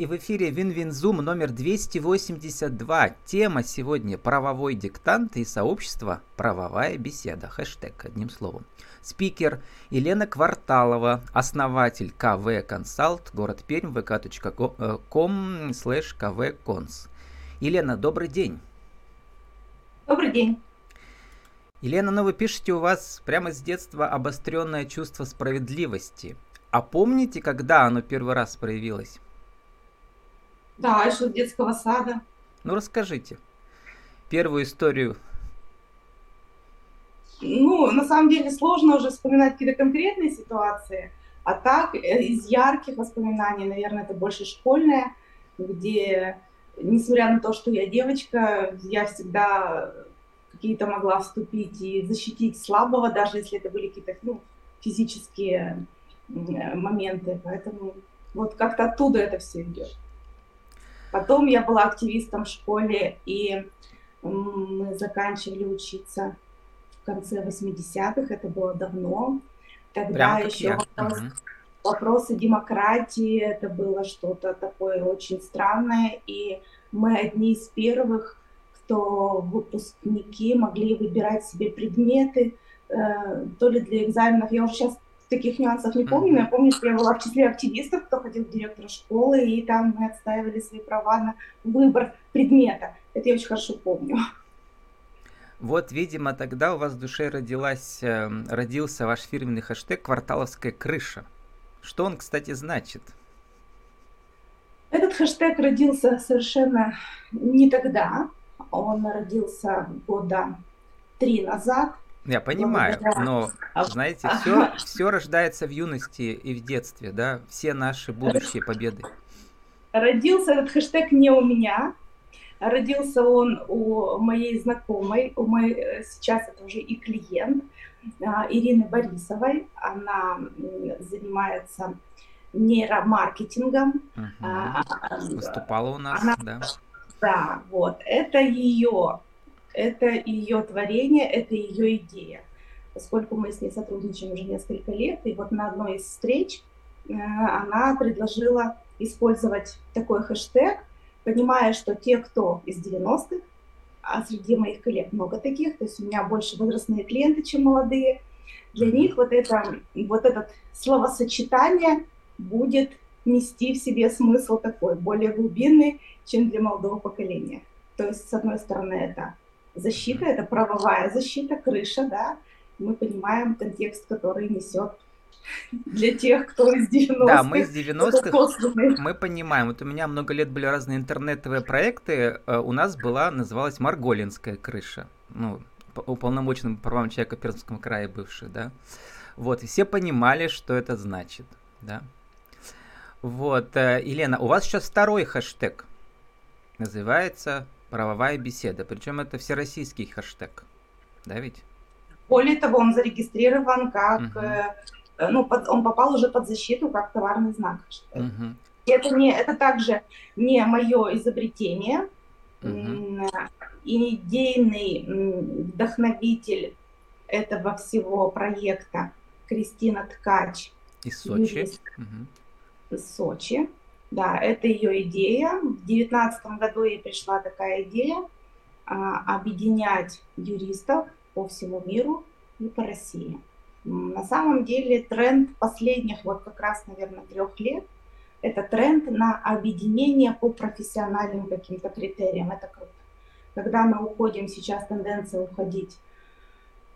и в эфире Win-Win Zoom номер 282. Тема сегодня «Правовой диктант и сообщество «Правовая беседа». Хэштег, одним словом. Спикер Елена Кварталова, основатель КВ Консалт, город Пермь, vk.com слэш kvcons. Елена, добрый день. Добрый день. Елена, ну вы пишете, у вас прямо с детства обостренное чувство справедливости. А помните, когда оно первый раз проявилось? Да, еще с детского сада. Ну расскажите первую историю. Ну, на самом деле сложно уже вспоминать какие-то конкретные ситуации, а так э, из ярких воспоминаний, наверное, это больше школьное, где, несмотря на то, что я девочка, я всегда какие-то могла вступить и защитить слабого, даже если это были какие-то ну, физические э, моменты. Поэтому вот как-то оттуда это все идет. Потом я была активистом в школе, и мы заканчивали учиться в конце 80-х, это было давно. Тогда еще вопрос, угу. вопросы демократии, это было что-то такое очень странное, и мы одни из первых, кто выпускники могли выбирать себе предметы, э, то ли для экзаменов, я уже сейчас таких нюансов не помню, но я помню, что я была в числе активистов, кто ходил к директору школы, и там мы отстаивали свои права на выбор предмета. Это я очень хорошо помню. Вот, видимо, тогда у вас в душе родилась, эм, родился ваш фирменный хэштег «Кварталовская крыша». Что он, кстати, значит? Этот хэштег родился совершенно не тогда. Он родился года три назад. Я понимаю, но, а знаете, все, все рождается в юности и в детстве, да, все наши будущие победы. Родился этот хэштег не у меня, родился он у моей знакомой, у моей, э, сейчас это уже и клиент, а, Ирины Борисовой. Она занимается нейромаркетингом. Угу. Выступала у нас, она, да. Да, вот, это ее это ее творение, это ее идея. Поскольку мы с ней сотрудничаем уже несколько лет, и вот на одной из встреч э, она предложила использовать такой хэштег, понимая, что те, кто из 90-х, а среди моих коллег много таких, то есть у меня больше возрастные клиенты, чем молодые, для них вот, это, вот это словосочетание будет нести в себе смысл такой, более глубинный, чем для молодого поколения. То есть, с одной стороны, это защита, это правовая защита, крыша, да, мы понимаем контекст, который несет для тех, кто из 90-х. Да, мы из 90-х, мы понимаем. Вот у меня много лет были разные интернетовые проекты. Э, у нас была, называлась Марголинская крыша. Ну, уполномоченным правам человека в Пермском крае бывший, да. Вот, и все понимали, что это значит, да. Вот, э, Елена, у вас сейчас второй хэштег. Называется правовая беседа. Причем это всероссийский хэштег. Да ведь? Более того, он зарегистрирован как, угу. ну, под, он попал уже под защиту как товарный знак. Угу. Это, не, это также не мое изобретение. Угу. Идейный вдохновитель этого всего проекта Кристина Ткач. Из Сочи. Угу. Из Сочи. Да, это ее идея. В 2019 году ей пришла такая идея а, объединять юристов по всему миру и по России. На самом деле тренд последних вот как раз, наверное, трех лет – это тренд на объединение по профессиональным каким-то критериям. Это круто. Когда мы уходим, сейчас тенденция уходить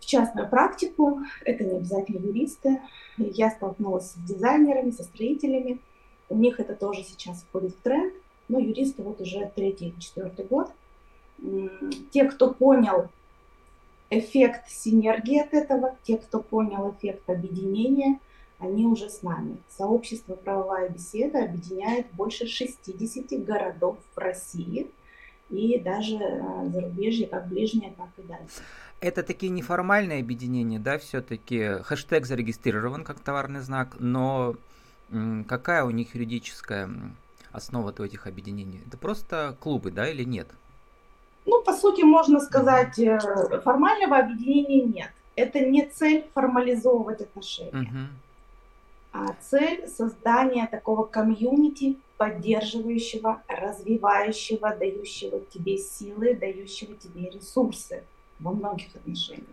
в частную практику, это не обязательно юристы. Я столкнулась с дизайнерами, со строителями – у них это тоже сейчас входит в тренд, но юристы вот уже третий, четвертый год. Те, кто понял эффект синергии от этого, те, кто понял эффект объединения, они уже с нами. Сообщество «Правовая беседа» объединяет больше 60 городов в России и даже э, зарубежье, как ближнее, так и дальше. Это такие неформальные объединения, да, все-таки хэштег зарегистрирован как товарный знак, но Какая у них юридическая основа у этих объединений? Это просто клубы, да, или нет? Ну, по сути, можно сказать, э, формального объединения нет. Это не цель формализовывать отношения. Угу. А цель создания такого комьюнити, поддерживающего, развивающего, дающего тебе силы, дающего тебе ресурсы во многих отношениях.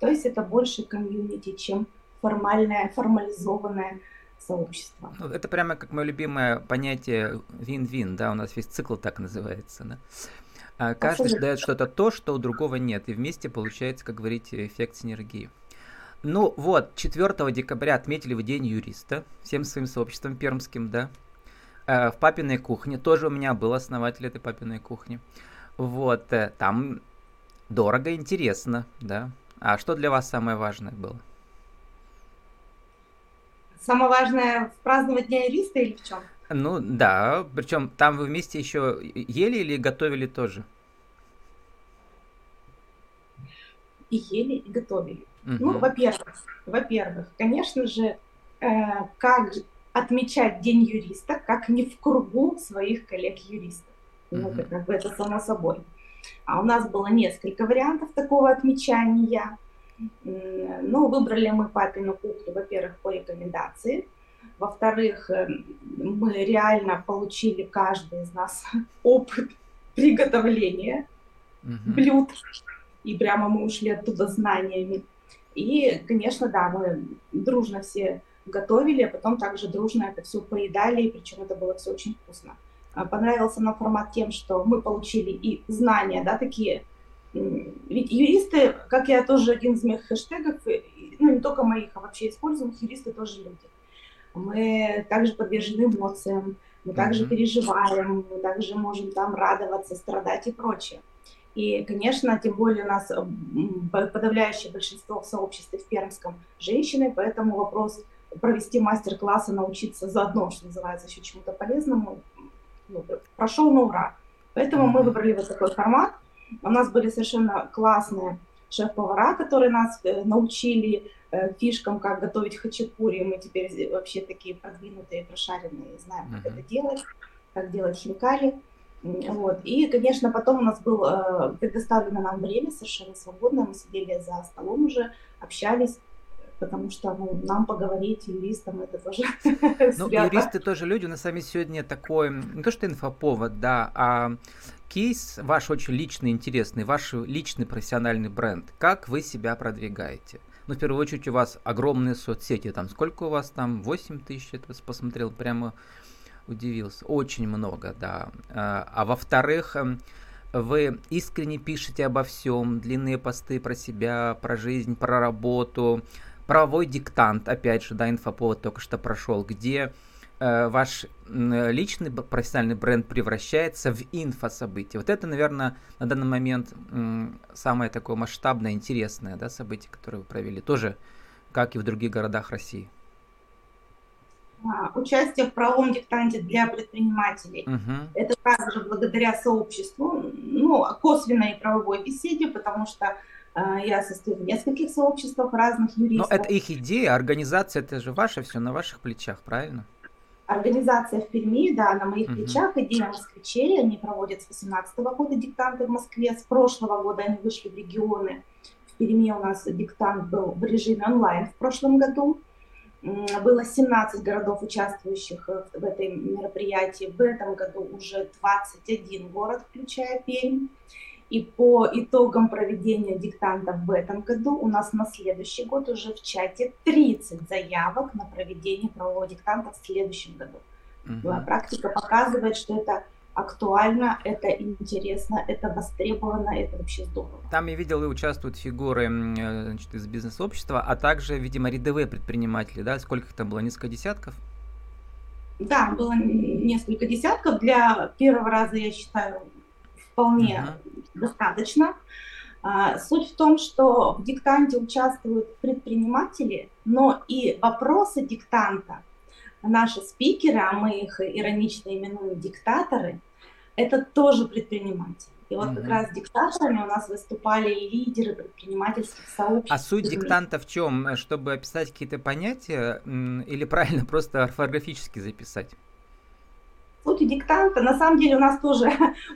То есть это больше комьюнити, чем формальное, формализованное сообщество. Ну, это прямо как мое любимое понятие вин-вин, да, у нас весь цикл так называется, да. А каждый дает что-то то, что у другого нет, и вместе получается, как говорите, эффект синергии. Ну вот, 4 декабря отметили вы День юриста всем своим сообществом пермским, да. Э, в папиной кухне тоже у меня был основатель этой папиной кухни. Вот, э, там дорого, интересно, да. А что для вас самое важное было? Самое важное в праздновать Дня юриста или в чем? Ну да, причем там вы вместе еще ели или готовили тоже? И ели, и готовили. Угу. Ну, во-первых, во-первых, конечно же, э, как отмечать День юриста, как не в кругу своих коллег-юристов. Угу. Ну, как бы это само собой. А у нас было несколько вариантов такого отмечания. Ну, выбрали мы папину кухню, во-первых, по рекомендации. Во-вторых, э, мы реально получили каждый из нас опыт приготовления угу. блюд. И прямо мы ушли оттуда знаниями. И, конечно, да, мы дружно все готовили, а потом также дружно это все поедали, и причем это было все очень вкусно. А, понравился нам формат тем, что мы получили и знания, да, такие. Ведь юристы, как я тоже один из моих хэштегов, ну не только моих, а вообще используемых, юристы тоже люди. Мы также подвержены эмоциям, мы также mm-hmm. переживаем, мы также можем там радоваться, страдать и прочее. И, конечно, тем более у нас подавляющее большинство в сообществе в Пермском женщины, поэтому вопрос провести мастер-классы, научиться заодно, что называется, еще чему-то полезному, ну, прошел на ура. Поэтому мы выбрали вот такой формат. У нас были совершенно классные шеф-повара, которые нас э, научили э, фишкам, как готовить хачапури. Мы теперь вообще такие продвинутые, прошаренные, знаем, как uh-huh. это делать, как делать хинкали. Вот. И, конечно, потом у нас было э, предоставлено нам время совершенно свободное. Мы сидели за столом уже, общались потому что ну, нам поговорить юристам это тоже Ну, юристы тоже люди, у нас с вами сегодня такой, не то что инфоповод, да, а кейс ваш очень личный, интересный, ваш личный профессиональный бренд. Как вы себя продвигаете? Ну, в первую очередь, у вас огромные соцсети, там сколько у вас там? 8 тысяч, я посмотрел, прямо удивился. Очень много, да. А, а во-вторых, эм, вы искренне пишете обо всем, длинные посты про себя, про жизнь, про работу, правовой диктант, опять же, да, инфоповод только что прошел, где э, ваш э, личный профессиональный бренд превращается в инфособытие. Вот это, наверное, на данный момент э, самое такое масштабное, интересное да, событие, которое вы провели. Тоже, как и в других городах России. А, участие в правовом диктанте для предпринимателей. Угу. Это также благодаря сообществу, ну, косвенной правовой беседе, потому что я состою в нескольких сообществах разных юристов. Но это их идея, организация, это же ваше все на ваших плечах, правильно? Организация в Перми, да, на моих угу. плечах, идея москвичей, они проводят с 2018 года диктанты в Москве, с прошлого года они вышли в регионы. В Перми у нас диктант был в режиме онлайн в прошлом году. Было 17 городов, участвующих э, в этом мероприятии. В этом году уже 21 город, включая Пермь. И по итогам проведения диктантов в этом году у нас на следующий год уже в чате 30 заявок на проведение правового диктанта в следующем году. Угу. Практика показывает, что это актуально, это интересно, это востребовано, это вообще здорово. Там я видел и участвуют фигуры э, значит, из бизнес-общества, а также, видимо, рядовые предприниматели, да? Сколько их там было? Несколько десятков? Да, было несколько десятков. Для первого раза, я считаю, вполне uh-huh. достаточно. А, суть в том, что в диктанте участвуют предприниматели, но и вопросы диктанта наши спикеры, а мы их иронично именуем диктаторы, это тоже предприниматели. И вот угу. как раз диктаторами у нас выступали лидеры предпринимательских сообществ. А суть диктанта в чем? Чтобы описать какие-то понятия или правильно просто орфографически записать? Суть диктанта, на самом деле у нас тоже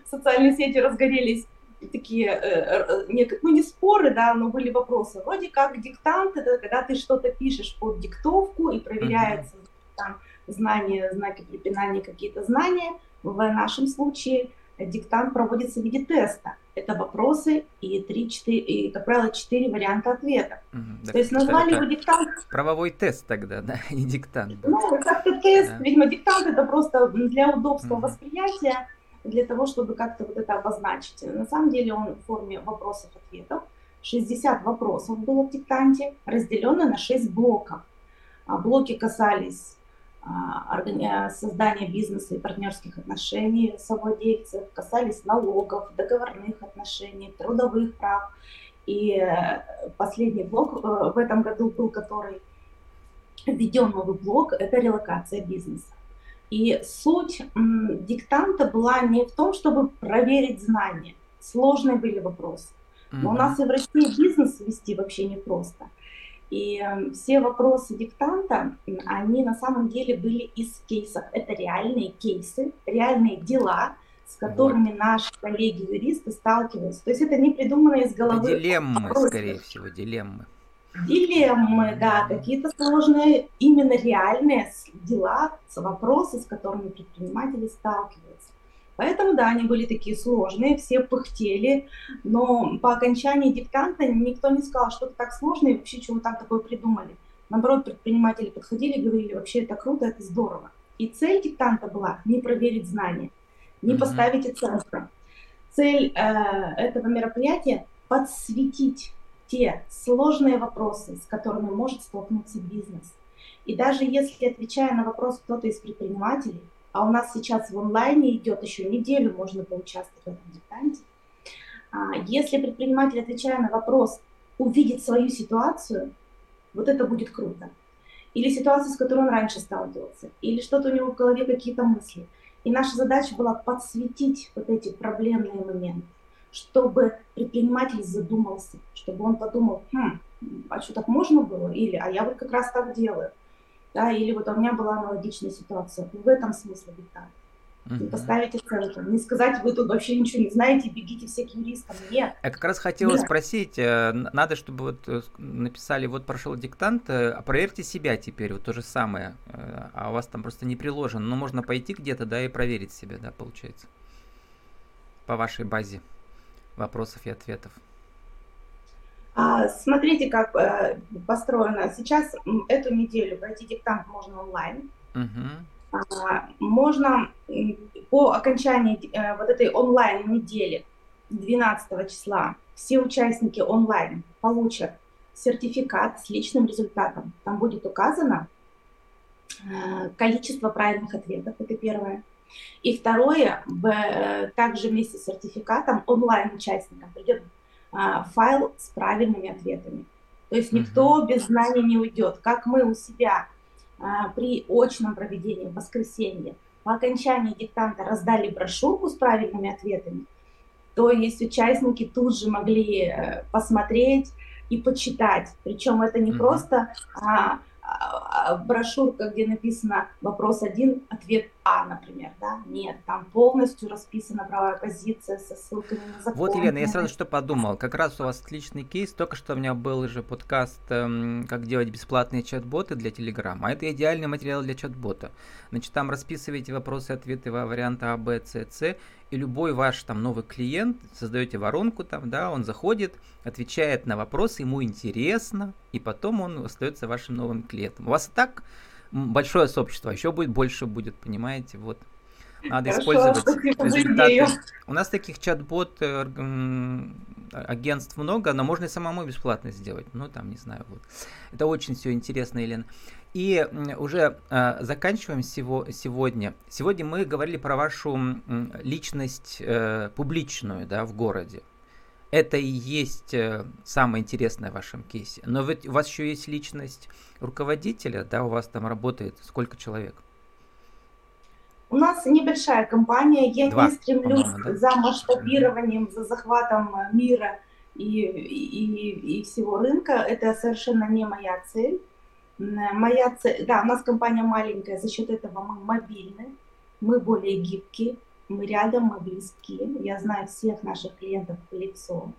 в социальные сети разгорелись такие, э, э, ну не споры, да, но были вопросы. Вроде как диктант это когда ты что-то пишешь под диктовку и проверяется там знания, знаки препинания, какие-то знания. В нашем случае диктант проводится в виде теста. Это вопросы и, 3, 4, и как правило, четыре варианта ответа. Угу, То есть назвали его диктант... Правовой тест тогда, да, не диктант. Ну, как-то тест, да. видимо, диктант это просто для удобства угу. восприятия, для того, чтобы как-то вот это обозначить. На самом деле он в форме вопросов-ответов. 60 вопросов было в диктанте, разделенные на 6 блоков. А блоки касались а, создания бизнеса и партнерских отношений совладельцев, касались налогов, договорных отношений, трудовых прав. И э, последний блок э, в этом году был, который введен новый блок, это релокация бизнеса. И суть диктанта была не в том, чтобы проверить знания. Сложные были вопросы. Но у нас и в России бизнес вести вообще непросто. И эм, все вопросы диктанта, они на самом деле были из кейсов. Это реальные кейсы, реальные дела, с которыми вот. наши коллеги-юристы сталкиваются. То есть это не придумано из головы. Это дилеммы, вопросы. скорее всего, дилеммы. Дилеммы, да, какие-то сложные, именно реальные дела, вопросы, с которыми предприниматели сталкиваются. Поэтому, да, они были такие сложные, все пыхтели, но по окончании диктанта никто не сказал, что это так сложно и вообще чего там такое придумали. Наоборот, предприниматели подходили и говорили, вообще это круто, это здорово. И цель диктанта была не проверить знания, не mm-hmm. поставить оценку. Цель э, этого мероприятия подсветить те сложные вопросы, с которыми может столкнуться бизнес. И даже если, отвечая на вопрос кто-то из предпринимателей, а у нас сейчас в онлайне идет еще неделю, можно поучаствовать в этом диктанте. А, если предприниматель, отвечая на вопрос, увидит свою ситуацию, вот это будет круто. Или ситуацию, с которой он раньше сталкивался, или что-то у него в голове, какие-то мысли. И наша задача была подсветить вот эти проблемные моменты, чтобы предприниматель задумался, чтобы он подумал, хм, а что так можно было? Или, а я вот как раз так делаю да, или вот у меня была аналогичная ситуация. В этом смысле диктант. Не поставить оценку, не сказать, вы тут вообще ничего не знаете, бегите все к юристам. Нет. Я как раз хотела Нет. спросить, э, надо, чтобы вот э, написали, вот прошел диктант, э, а проверьте себя теперь, вот то же самое, а у вас там просто не приложено, но можно пойти где-то, да, и проверить себя, да, получается, по вашей базе вопросов и ответов. А, смотрите, как э, построено. Сейчас эту неделю пройти диктант можно онлайн. Угу. Можно по окончании э, вот этой онлайн недели 12 числа все участники онлайн получат сертификат с личным результатом. Там будет указано э, количество правильных ответов, это первое. И второе, также вместе с сертификатом онлайн участникам придет файл с правильными ответами. То есть никто без знаний не уйдет. Как мы у себя а, при очном проведении в воскресенье по окончании диктанта раздали брошюрку с правильными ответами, то есть участники тут же могли э, посмотреть и почитать. Причем это не угу. просто а, а, брошюрка, где написано вопрос один, ответ А, например, да? Нет, там полностью расписана правая позиция со ссылками на закон. Вот, Елена, я сразу что подумал. Как раз у вас отличный кейс. Только что у меня был уже подкаст эм, «Как делать бесплатные чат-боты для Телеграма». А это идеальный материал для чат-бота. Значит, там расписываете вопросы, ответы варианта А, Б, С, С и любой ваш там новый клиент, создаете воронку там, да, он заходит, отвечает на вопросы, ему интересно, и потом он остается вашим новым клиентом. У вас и так большое сообщество, а еще будет больше будет, понимаете, вот. Надо Хорошо, использовать результаты. У нас таких чат-бот э, агентств много, но можно и самому бесплатно сделать. Ну, там, не знаю, вот. Это очень все интересно, Елена. И уже э, заканчиваем сего, сегодня. Сегодня мы говорили про вашу личность э, публичную да, в городе. Это и есть э, самое интересное в вашем кейсе. Но ведь у вас еще есть личность руководителя, да, у вас там работает сколько человек? У нас небольшая компания, я Два, не стремлюсь да? за масштабированием, за захватом мира и, и, и всего рынка. Это совершенно не моя цель. Моя цель, да, у нас компания маленькая, за счет этого мы мобильны, мы более гибкие, мы рядом, мы близки. Я знаю всех наших клиентов по лицу.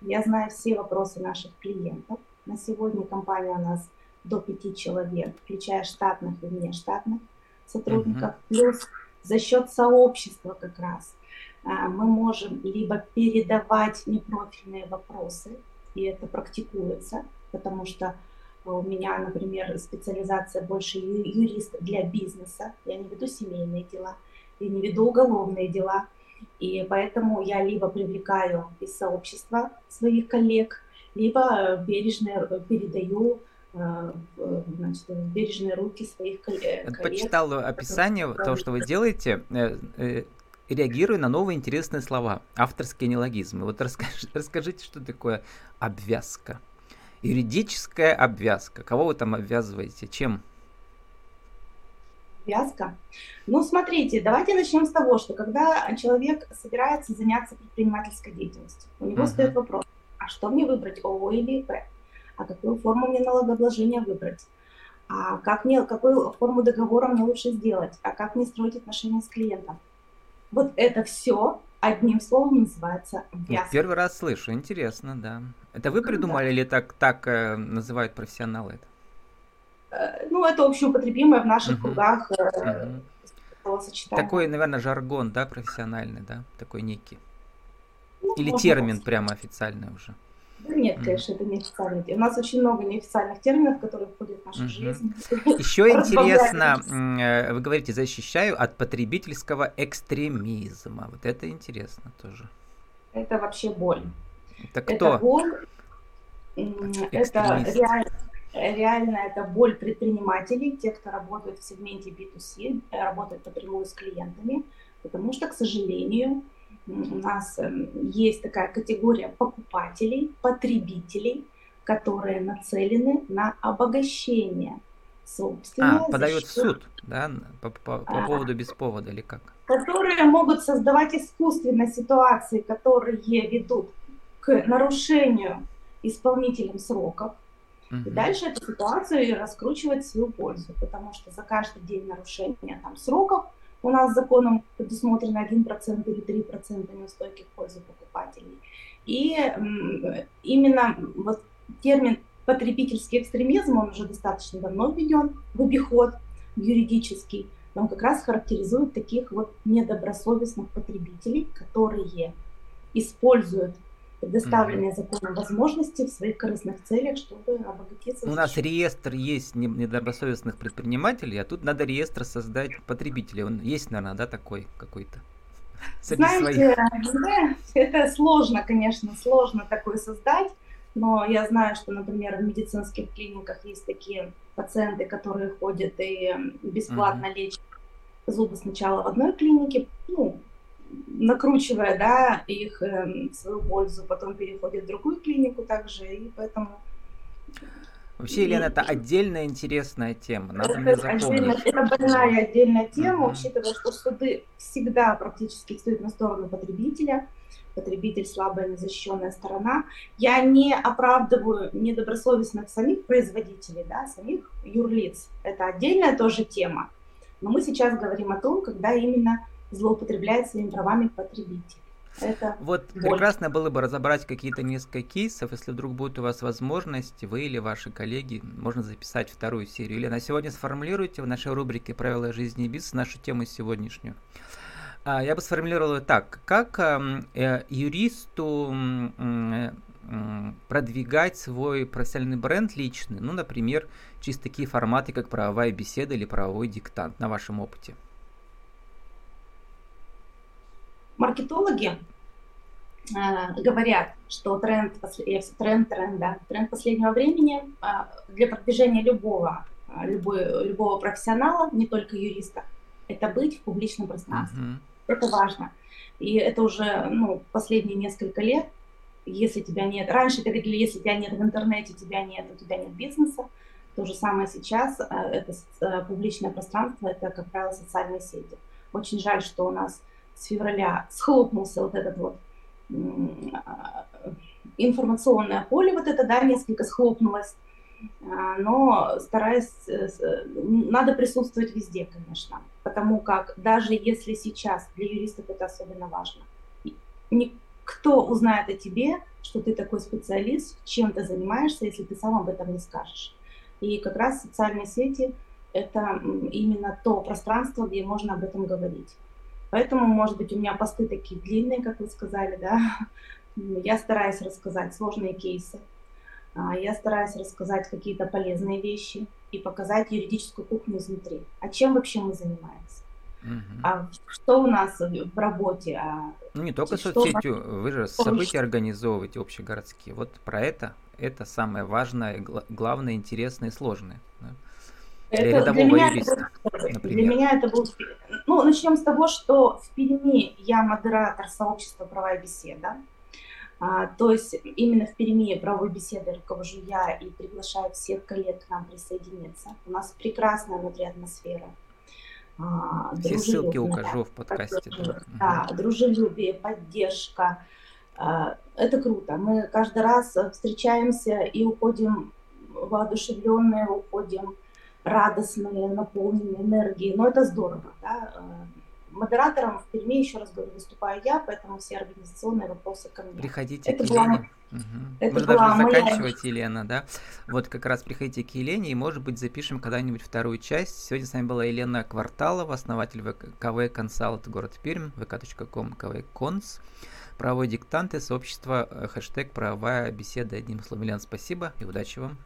Я знаю все вопросы наших клиентов. На сегодня компания у нас до пяти человек, включая штатных и внештатных сотрудников, mm-hmm. плюс за счет сообщества как раз а, мы можем либо передавать непрофильные вопросы, и это практикуется, потому что у меня, например, специализация больше юрист для бизнеса, я не веду семейные дела, я не веду уголовные дела, и поэтому я либо привлекаю из сообщества своих коллег, либо бережно передаю э, значит, бережные руки своих коллег. Почитал описание того, что вы делаете, э, э, реагируя на новые интересные слова, авторские неологизмы. Вот расскажите, расскажите, что такое обвязка? Юридическая обвязка. Кого вы там обвязываете? Чем? Обвязка? Ну, смотрите, давайте начнем с того, что когда человек собирается заняться предпринимательской деятельностью, у него uh-huh. стоит вопрос, а что мне выбрать, ООО или ИП? А какую форму мне налогообложения выбрать? А как мне, какую форму договора мне лучше сделать? А как мне строить отношения с клиентом? Вот это все одним словом называется обвязка. Первый раз слышу, интересно, да. Это вы придумали да. или так, так э, называют профессионалы это? Э, ну, это общеупотребимое в наших угу. кругах э, угу. Такой, наверное, жаргон, да, профессиональный, да, такой некий. Ну, или термин быть. прямо официальный уже. Нет, конечно, это не официальный. У нас очень много неофициальных терминов, которые входят в нашу жизнь. Еще интересно, э, вы говорите, защищаю от потребительского экстремизма. Вот это интересно тоже. Это вообще боль. Это кто? Это боль. Это реально, реально это боль предпринимателей, тех, кто работает в сегменте B2C, работает напрямую с клиентами, потому что, к сожалению, у нас эм, есть такая категория покупателей, потребителей, которые нацелены на обогащение собственное. А, подают в суд, да, по, по, по а, поводу без повода или как? Которые могут создавать искусственно ситуации, которые ведут к нарушению исполнителем сроков. Угу. И дальше эту ситуацию раскручивать в свою пользу, потому что за каждый день нарушения там, сроков у нас законом предусмотрено 1% или 3% неустойки в пользу покупателей. И именно вот термин потребительский экстремизм, он уже достаточно давно введен в обиход юридический, он как раз характеризует таких вот недобросовестных потребителей, которые используют предоставленные законом возможности в своих корыстных целях, чтобы обогатиться. У нас реестр есть недобросовестных предпринимателей, а тут надо реестр создать потребителей. Он есть, наверное, да, такой какой-то? Знаете, да, это сложно, конечно, сложно такой создать, но я знаю, что, например, в медицинских клиниках есть такие пациенты, которые ходят и бесплатно uh-huh. лечат зубы сначала в одной клинике, ну, накручивая да, их э, в свою пользу, потом переходит в другую клинику также, и поэтому... Вообще, Елена, это отдельная интересная тема, надо это мне запомнить. это больная отдельная тема, uh-huh. учитывая, что суды всегда практически стоят на сторону потребителя, потребитель слабая незащищенная сторона. Я не оправдываю недобросовестных самих производителей, да, самих юрлиц. Это отдельная тоже тема. Но мы сейчас говорим о том, когда именно злоупотребляет своими правами потребитель. Это вот боль. прекрасно было бы разобрать какие-то несколько кейсов, если вдруг будет у вас возможность, вы или ваши коллеги, можно записать вторую серию. Или на сегодня сформулируйте в нашей рубрике «Правила жизни и бизнеса» нашу тему сегодняшнюю. А, я бы сформулировал так. Как эм, э, юристу продвигать свой профессиональный бренд личный, ну, например, через такие форматы, как правовая беседа или правовой диктант на вашем опыте? Маркетологи э, говорят, что тренд, тренд, тренд, да, тренд последнего времени э, для продвижения любого, э, любой, любого профессионала, не только юриста, это быть в публичном пространстве. Uh-huh. Это важно. И это уже ну, последние несколько лет. Если тебя нет, раньше это говорили, если тебя нет в интернете, тебя нет, у тебя нет бизнеса. То же самое сейчас, это публичное пространство, это, как правило, социальные сети. Очень жаль, что у нас с февраля схлопнулся вот этот вот информационное поле, вот это, да, несколько схлопнулось, а, но стараюсь, э, надо присутствовать везде, конечно, потому как даже если сейчас для юристов это особенно важно, никто узнает о тебе, что ты такой специалист, чем ты занимаешься, если ты сам об этом не скажешь. И как раз социальные сети – это именно то пространство, где можно об этом говорить. Поэтому, может быть, у меня посты такие длинные, как вы сказали, да. Я стараюсь рассказать сложные кейсы. А, я стараюсь рассказать какие-то полезные вещи и показать юридическую кухню изнутри. А чем вообще мы занимаемся? Угу. А что у нас в работе? А ну не только соцсетью, вы же события организовываете общегородские. Вот про это, это самое важное, главное, интересное и сложное. Да? Для это, рядового для меня юриста, это был, Для меня это был... Ну, начнем с того, что в Перми я модератор сообщества «Права и беседа». А, то есть именно в Перми правовой беседой руковожу я и приглашаю всех коллег к нам присоединиться. У нас прекрасная внутри атмосфера. А, Все ссылки укажу в подкасте. Да. да, дружелюбие, поддержка. А, это круто. Мы каждый раз встречаемся и уходим воодушевленные, уходим радостные, наполненные энергией. Но это здорово. Да? Модератором в Перми, еще раз говорю, выступаю я, поэтому все организационные вопросы ко мне. Приходите это к Елене. Угу. Это Мы должны заканчивать, моя... Елена, да? Вот как раз приходите к Елене, и, может быть, запишем когда-нибудь вторую часть. Сегодня с вами была Елена Кварталова, основатель КВ Консалт, город Пермь, vk.com, КВ Конс. Правовой диктанты, сообщество, э, хэштег правовая беседа. Одним словом, Елена, спасибо и удачи вам.